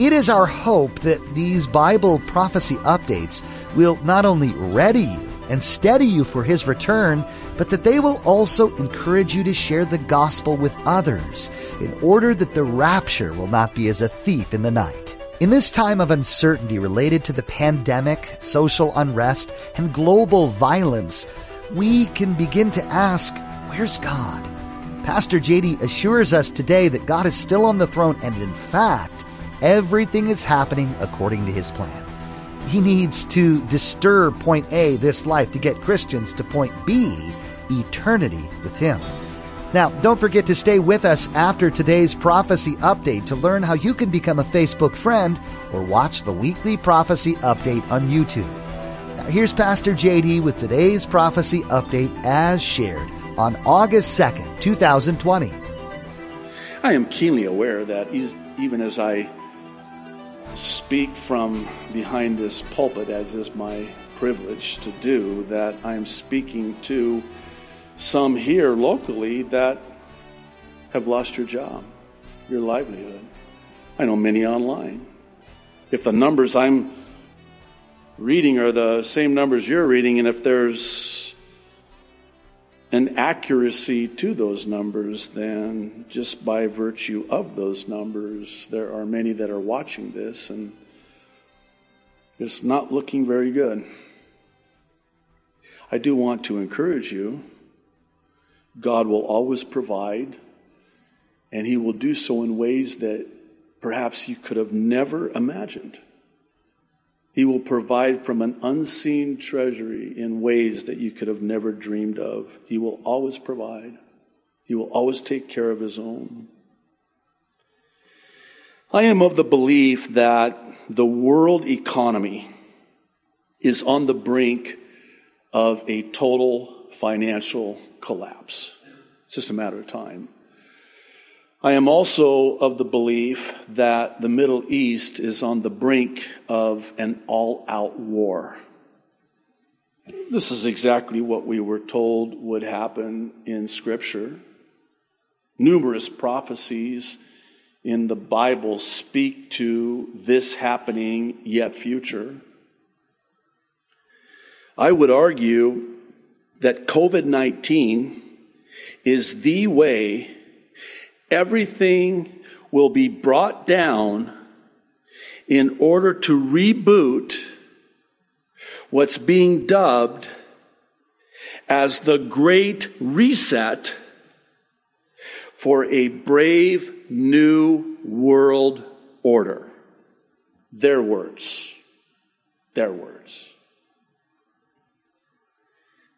It is our hope that these Bible prophecy updates will not only ready you and steady you for His return, but that they will also encourage you to share the gospel with others in order that the rapture will not be as a thief in the night. In this time of uncertainty related to the pandemic, social unrest, and global violence, we can begin to ask, where's God? Pastor JD assures us today that God is still on the throne and in fact, Everything is happening according to his plan. He needs to disturb point A, this life, to get Christians to point B, eternity with him. Now, don't forget to stay with us after today's prophecy update to learn how you can become a Facebook friend or watch the weekly prophecy update on YouTube. Now, here's Pastor JD with today's prophecy update as shared on August 2nd, 2020. I am keenly aware that even as I speak from behind this pulpit, as is my privilege to do, that I'm speaking to some here locally that have lost your job, your livelihood. I know many online. If the numbers I'm reading are the same numbers you're reading, and if there's an accuracy to those numbers, then just by virtue of those numbers, there are many that are watching this and it's not looking very good. I do want to encourage you. God will always provide, and He will do so in ways that perhaps you could have never imagined. He will provide from an unseen treasury in ways that you could have never dreamed of. He will always provide. He will always take care of his own. I am of the belief that the world economy is on the brink of a total financial collapse. It's just a matter of time. I am also of the belief that the Middle East is on the brink of an all out war. This is exactly what we were told would happen in Scripture. Numerous prophecies in the Bible speak to this happening yet future. I would argue that COVID 19 is the way everything will be brought down in order to reboot what's being dubbed as the Great Reset for a brave new world order. Their words. Their words.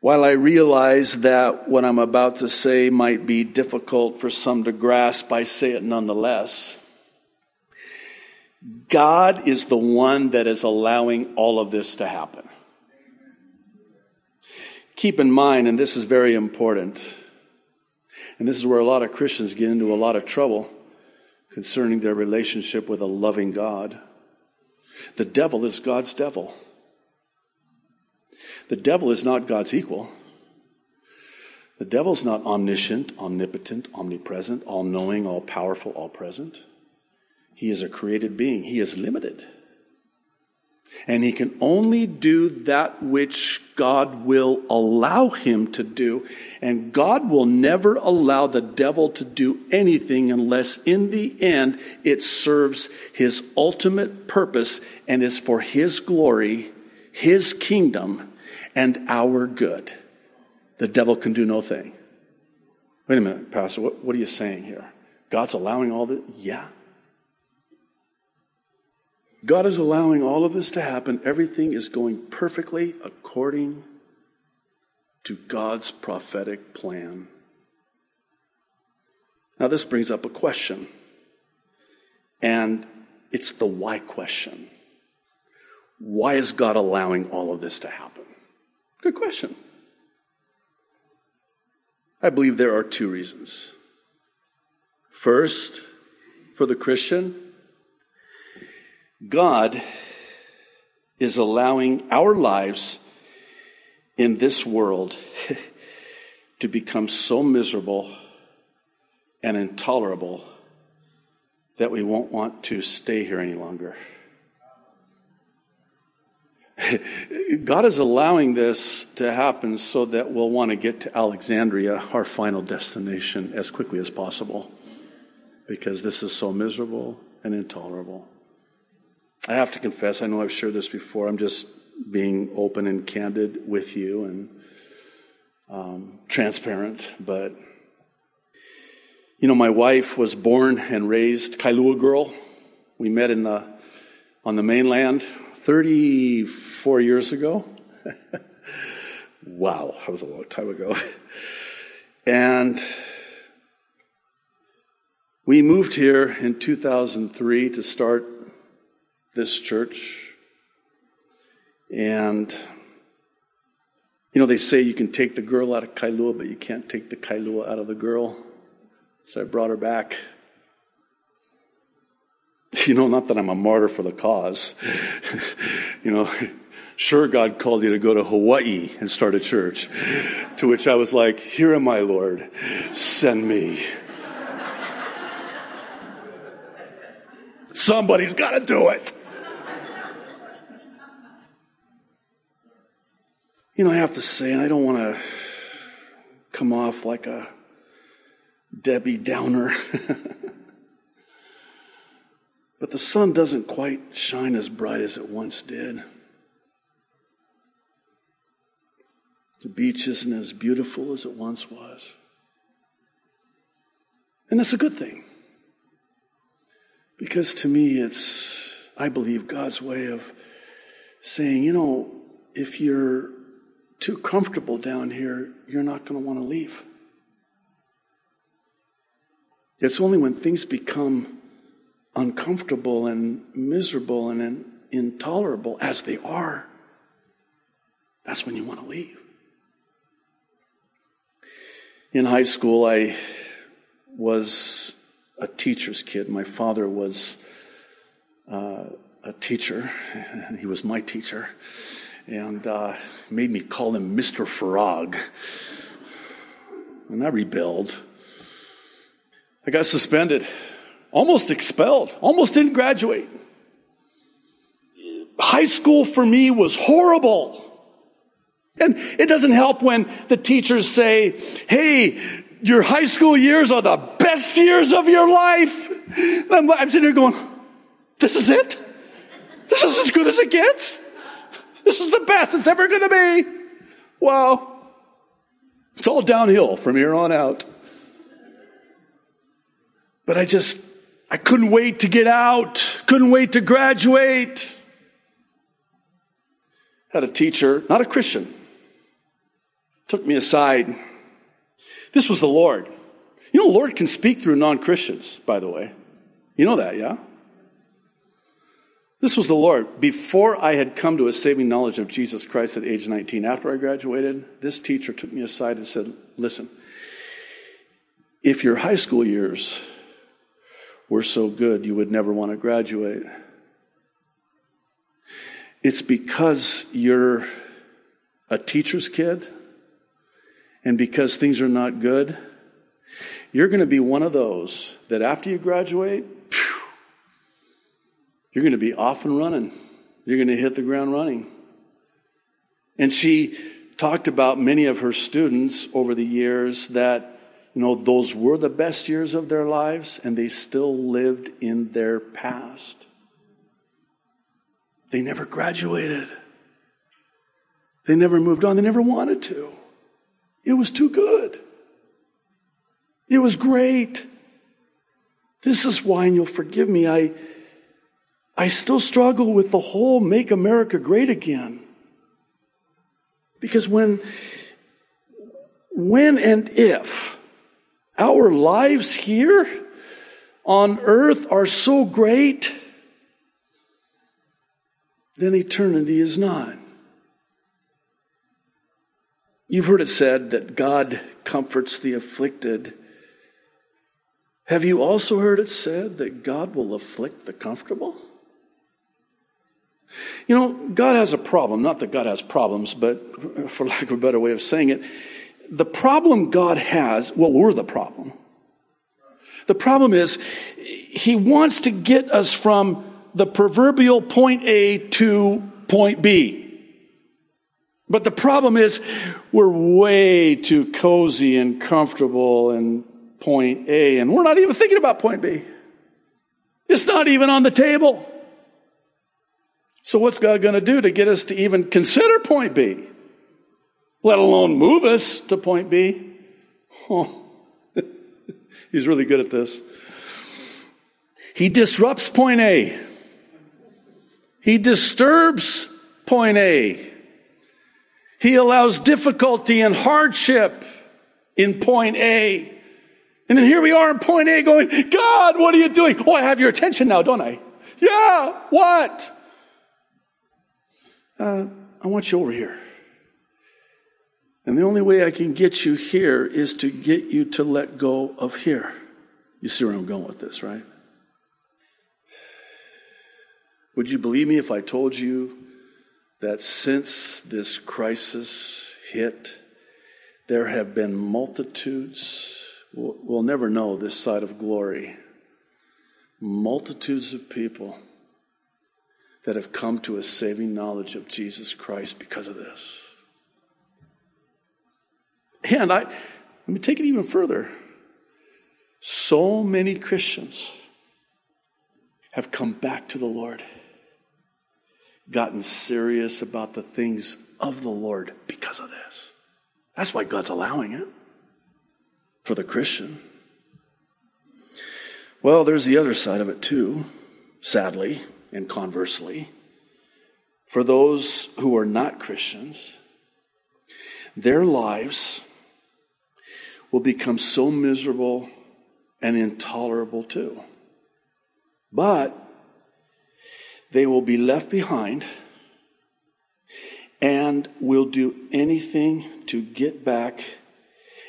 While I realize that what I'm about to say might be difficult for some to grasp, I say it nonetheless. God is the one that is allowing all of this to happen. Keep in mind, and this is very important, and this is where a lot of Christians get into a lot of trouble concerning their relationship with a loving God. The devil is God's devil. The devil is not God's equal. The devil's not omniscient, omnipotent, omnipresent, all knowing, all powerful, all present. He is a created being. He is limited. And he can only do that which God will allow him to do. And God will never allow the devil to do anything unless in the end it serves his ultimate purpose and is for his glory, his kingdom, and our good. The devil can do no thing. Wait a minute, Pastor, what, what are you saying here? God's allowing all this? Yeah. God is allowing all of this to happen. Everything is going perfectly according to God's prophetic plan. Now, this brings up a question. And It's the why question. Why is God allowing all of this to happen? Good question. I believe there are two reasons. First, for the Christian, God is allowing our lives in this world to become so miserable and intolerable that we won't want to stay here any longer. God is allowing this to happen so that we'll want to get to Alexandria, our final destination, as quickly as possible because this is so miserable and intolerable. I have to confess, I know I've shared this before, I'm just being open and candid with you and um, transparent, but you know, my wife was born and raised Kailua girl. We met in the on the mainland 34 years ago. wow, that was a long time ago. and we moved here in 2003 to start this church. And, you know, they say you can take the girl out of Kailua, but you can't take the Kailua out of the girl. So I brought her back. You know, not that I'm a martyr for the cause. you know, sure, God called you to go to Hawaii and start a church. To which I was like, Here am I, Lord. Send me. Somebody's got to do it. You know, I have to say, and I don't want to come off like a Debbie Downer. But the sun doesn't quite shine as bright as it once did. The beach isn't as beautiful as it once was. And that's a good thing. Because to me, it's, I believe, God's way of saying, you know, if you're too comfortable down here, you're not going to want to leave. It's only when things become uncomfortable and miserable and intolerable, as they are, that's when you want to leave. In high school, I was a teacher's kid. My father was uh, a teacher, and he was my teacher, and uh, made me call him Mr. Farag. And I rebelled. I got suspended, almost expelled, almost didn't graduate. High school for me was horrible. And it doesn't help when the teachers say, hey, your high school years are the best years of your life. I'm, I'm sitting here going, this is it? This is as good as it gets? This is the best it's ever going to be. Wow. It's all downhill from here on out. But I just, I couldn't wait to get out, couldn't wait to graduate. Had a teacher, not a Christian, took me aside. This was the Lord. You know, the Lord can speak through non Christians, by the way. You know that, yeah? This was the Lord. Before I had come to a saving knowledge of Jesus Christ at age 19, after I graduated, this teacher took me aside and said, Listen, if your high school years were so good, you would never want to graduate. It's because you're a teacher's kid and because things are not good, you're going to be one of those that after you graduate, phew, you're going to be off and running. You're going to hit the ground running. And she talked about many of her students over the years that you know, those were the best years of their lives, and they still lived in their past. They never graduated. They never moved on. They never wanted to. It was too good. It was great. This is why, and you'll forgive me, I, I still struggle with the whole make America great again. Because when, when and if our lives here on earth are so great, then eternity is not. You've heard it said that God comforts the afflicted. Have you also heard it said that God will afflict the comfortable? You know, God has a problem. Not that God has problems, but for lack of a better way of saying it, the problem God has, well, we're the problem. The problem is, He wants to get us from the proverbial point A to point B. But the problem is, we're way too cozy and comfortable in point A, and we're not even thinking about point B. It's not even on the table. So, what's God going to do to get us to even consider point B? Let alone move us to point B? Oh, he's really good at this. He disrupts point A. He disturbs point A. He allows difficulty and hardship in point A. And then here we are in point A going, God, what are you doing? Oh, I have your attention now, don't I? Yeah, what? Uh, I want you over here. And the only way I can get you here is to get you to let go of here. You see where I'm going with this, right? Would you believe me if I told you that since this crisis hit, there have been multitudes, we'll, never know this side of glory, multitudes of people that have come to a saving knowledge of Jesus Christ because of this. And I, let me take it even further. So many Christians have come back to the Lord gotten serious about the things of the Lord because of this. That's why God's allowing it for the Christian. Well, there's the other side of it too, sadly and conversely. For those who are not Christians, their lives will become so miserable and intolerable too. But they will be left behind and will do anything to get back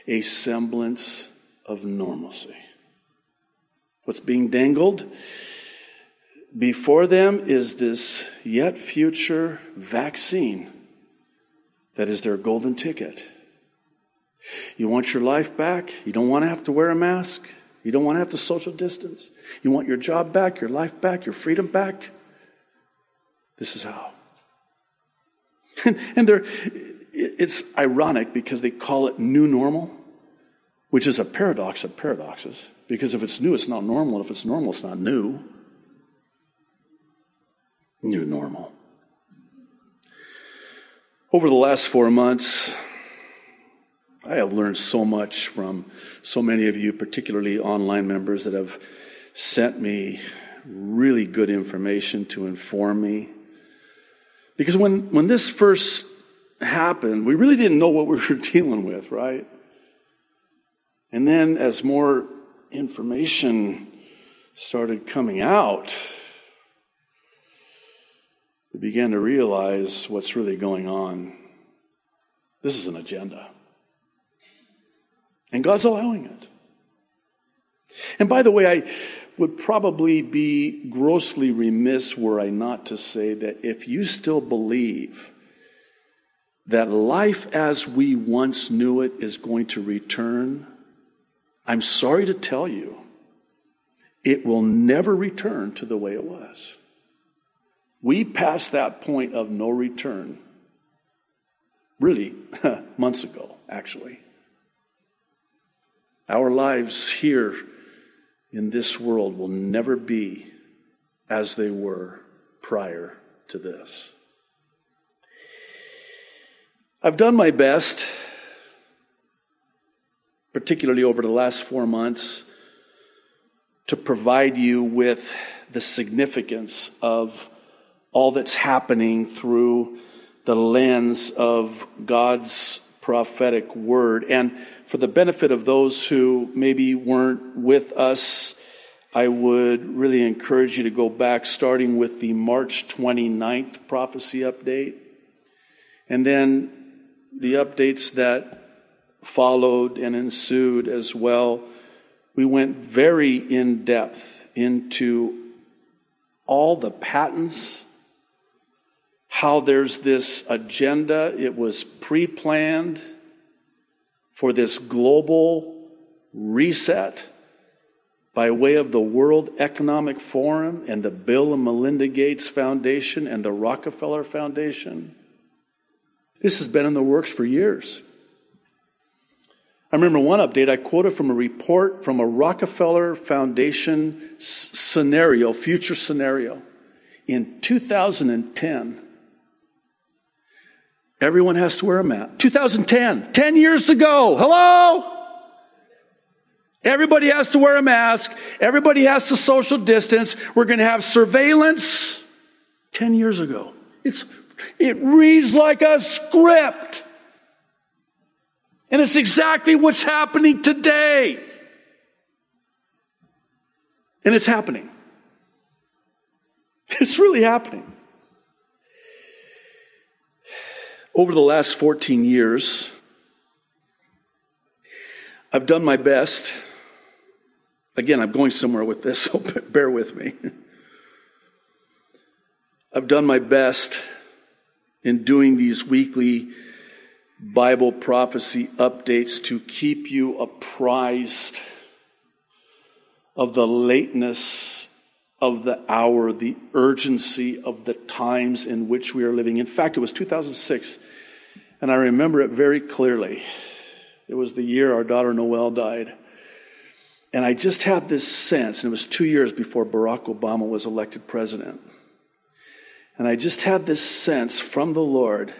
a semblance of normalcy. What's being dangled before them is this yet future vaccine that is their golden ticket. You want your life back? You don't want to have to wear a mask? You don't want to have to social distance? You want your job back, your life back, your freedom back? This is how. And, it's ironic because they call it new normal, which is a paradox of paradoxes. Because if it's new, it's not normal. And if it's normal, it's not new. New normal. Over the last four months, I have learned so much from so many of you, particularly online members, that have sent me really good information to inform me because when, when this first happened, we really didn't know what we were dealing with, right? And then as more information started coming out, we began to realize what's really going on. This is an agenda. And God's allowing it. And by the way, I would probably be grossly remiss were I not to say that if you still believe that life as we once knew it is going to return, I'm sorry to tell you, it will never return to the way it was. We passed that point of no return really months ago, actually. Our lives here in this world will never be as they were prior to this. I've done my best, particularly over the last four months, to provide you with the significance of all that's happening through the lens of God's prophetic word. And for the benefit of those who maybe weren't with us I would really encourage you to go back, starting with the March 29th prophecy update, and then the updates that followed and ensued as well. We went very in depth into all the patents, how there's this agenda, it was pre planned for this global reset by way of the World Economic Forum and the Bill and Melinda Gates Foundation and the Rockefeller Foundation. This has been in the works for years. I remember one update I quoted from a report from a Rockefeller Foundation scenario, future scenario, in 2010. Everyone has to wear a mask. 2010, 10 years ago. Hello? Everybody has to wear a mask. Everybody has to social distance. We're going to have surveillance. 10 years ago. It's, it reads like a script. And it's exactly what's happening today. And it's happening. It's really happening. Over the last 14 years, I've done my best Again, I'm going somewhere with this, so bear with me. I've done my best in doing these weekly Bible prophecy updates to keep you apprised of the lateness of the hour, the urgency of the times in which we are living. In fact, it was 2006, and I remember it very clearly. It was the year our daughter Noelle died. And I just had this sense, and it was two years before Barack Obama was elected president. And I just had this sense from the Lord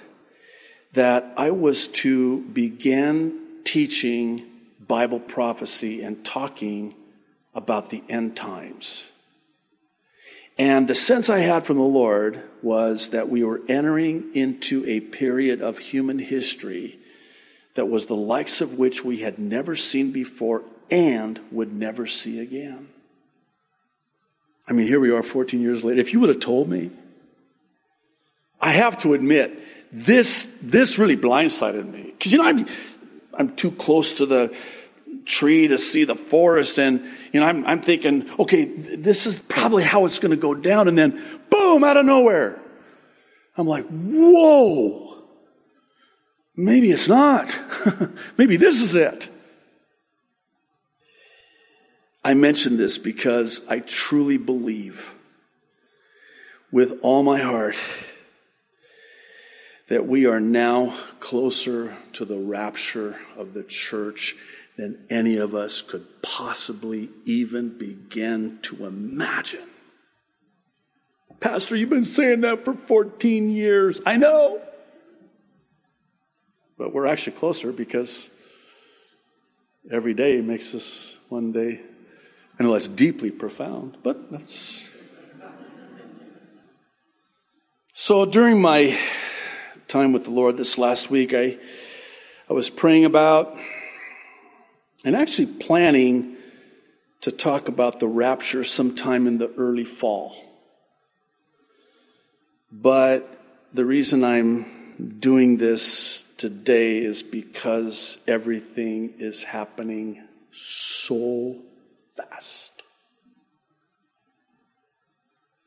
that I was to begin teaching Bible prophecy and talking about the end times. And the sense I had from the Lord was that we were entering into a period of human history that was the likes of which we had never seen before and would never see again. I mean, here we are 14 years later. If you would have told me, I have to admit, this, this really blindsided me. Because, you know, I'm, I'm too close to the tree to see the forest. And, you know, I'm, I'm thinking, okay, this is probably how it's going to go down. And then, boom, out of nowhere. I'm like, whoa. Maybe it's not. Maybe this is it. I mention this because I truly believe with all my heart that we are now closer to the rapture of the church than any of us could possibly even begin to imagine. Pastor, you've been saying that for 14 years. I know. But we're actually closer because every day makes us one day I know that's deeply profound, but that's. So during my time with the Lord this last week, I, I was praying about and actually planning to talk about the rapture sometime in the early fall. But the reason I'm doing this today is because everything is happening so fast.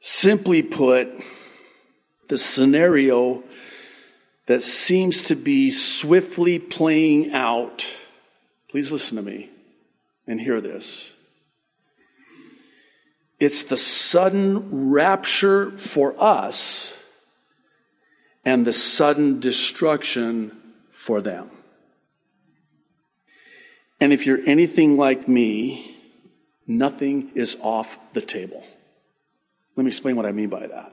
Simply put, the scenario that seems to be swiftly playing out, please listen to me and hear this. It's the sudden rapture for us and the sudden destruction for them. And if you're anything like me, Nothing is off the table. Let me explain what I mean by that.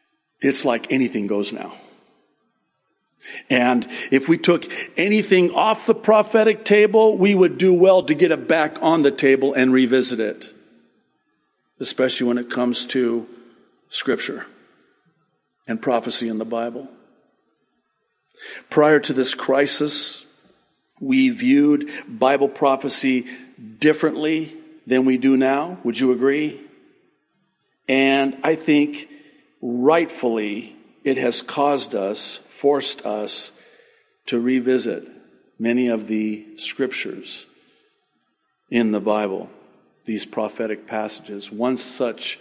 it's like anything goes now. And if we took anything off the prophetic table, we would do well to get it back on the table and revisit it, especially when it comes to Scripture and prophecy in the Bible. Prior to this crisis, we viewed Bible prophecy differently than we do now. Would you agree? And I think rightfully it has caused us, forced us to revisit many of the scriptures in the Bible, these prophetic passages. One such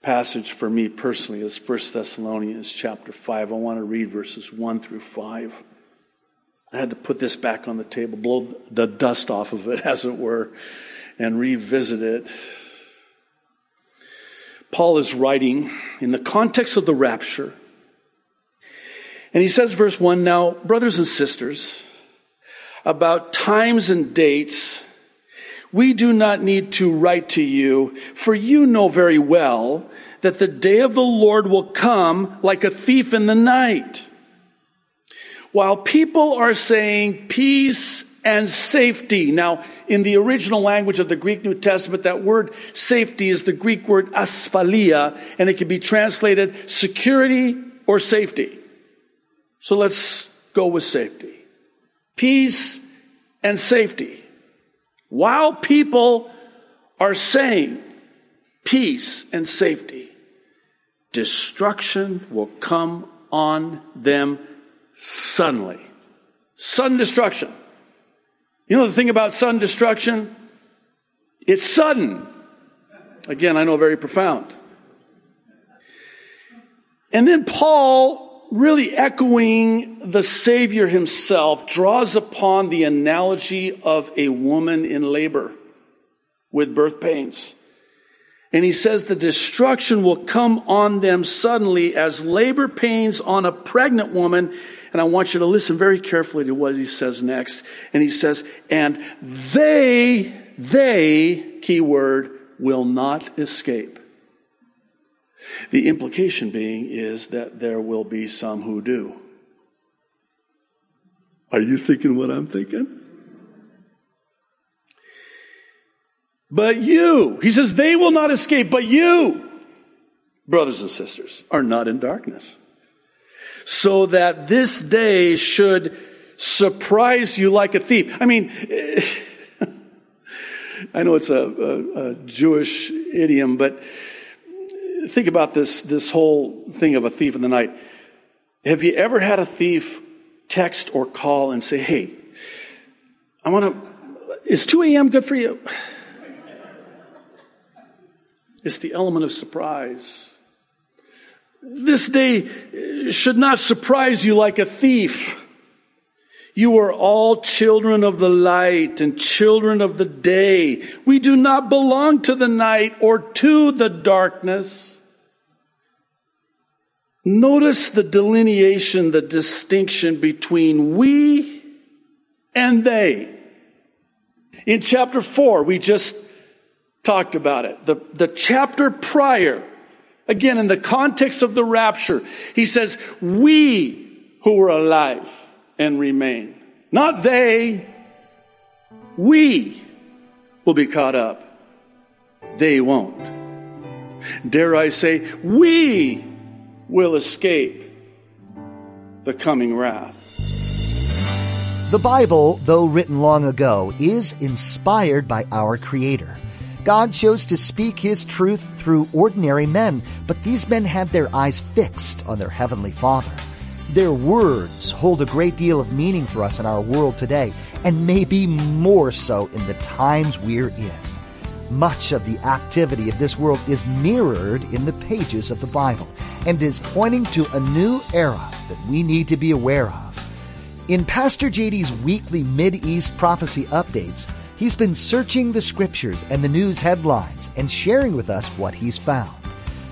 passage for me personally is 1 Thessalonians chapter 5. I want to read verses 1 through 5. I had to put this back on the table, blow the dust off of it, as it were, and revisit it. Paul is writing in the context of the rapture. And he says, verse 1 Now, brothers and sisters, about times and dates, we do not need to write to you, for you know very well that the day of the Lord will come like a thief in the night. While people are saying peace and safety. Now, in the original language of the Greek New Testament, that word safety is the Greek word asphalia, and it can be translated security or safety. So let's go with safety. Peace and safety. While people are saying peace and safety, destruction will come on them suddenly. Sudden destruction. You know the thing about sudden destruction? It's sudden. Again, I know very profound. And then Paul, really echoing the Savior himself, draws upon the analogy of a woman in labor with birth pains. And he says the destruction will come on them suddenly as labor pains on a pregnant woman. And I want you to listen very carefully to what he says next. And he says, and they, they, keyword, will not escape. The implication being is that there will be some who do. Are you thinking what I'm thinking? But you, he says, they will not escape, but you, brothers and sisters, are not in darkness. So that this day should surprise you like a thief. I mean, I know it's a, a, a, Jewish idiom, but think about this, this whole thing of a thief in the night. Have you ever had a thief text or call and say, hey, I want to, is 2 a.m. good for you? It's the element of surprise. This day should not surprise you like a thief. You are all children of the light and children of the day. We do not belong to the night or to the darkness. Notice the delineation, the distinction between we and they. In chapter 4, we just talked about it. The, the chapter prior, again, in the context of the rapture, he says, we who are alive and remain, not they, we will be caught up. They won't. Dare I say, we will escape the coming wrath. The Bible, though written long ago, is inspired by our Creator. God chose to speak His truth through ordinary men, but these men had their eyes fixed on their Heavenly Father. Their words hold a great deal of meaning for us in our world today, and maybe more so in the times we're in. Much of the activity of this world is mirrored in the pages of the Bible and is pointing to a new era that we need to be aware of. In Pastor JD's weekly Mid East prophecy updates, He's been searching the scriptures and the news headlines and sharing with us what he's found.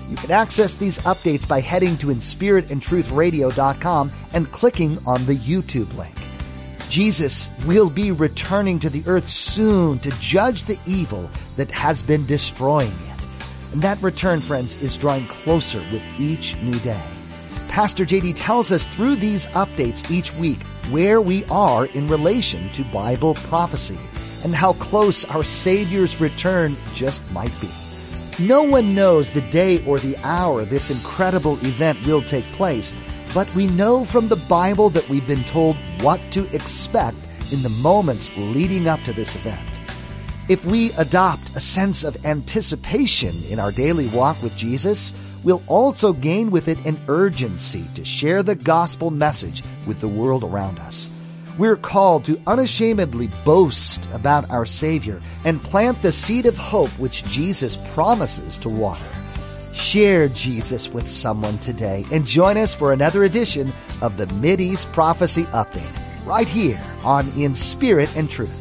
You can access these updates by heading to inspiritandtruthradio.com and clicking on the YouTube link. Jesus will be returning to the earth soon to judge the evil that has been destroying it. And that return, friends, is drawing closer with each new day. Pastor JD tells us through these updates each week where we are in relation to Bible prophecy and how close our Savior's return just might be. No one knows the day or the hour this incredible event will take place, but we know from the Bible that we've been told what to expect in the moments leading up to this event. If we adopt a sense of anticipation in our daily walk with Jesus, we'll also gain with it an urgency to share the gospel message with the world around us. We're called to unashamedly boast about our Savior and plant the seed of hope which Jesus promises to water. Share Jesus with someone today and join us for another edition of the East Prophecy Update right here on In Spirit and Truth.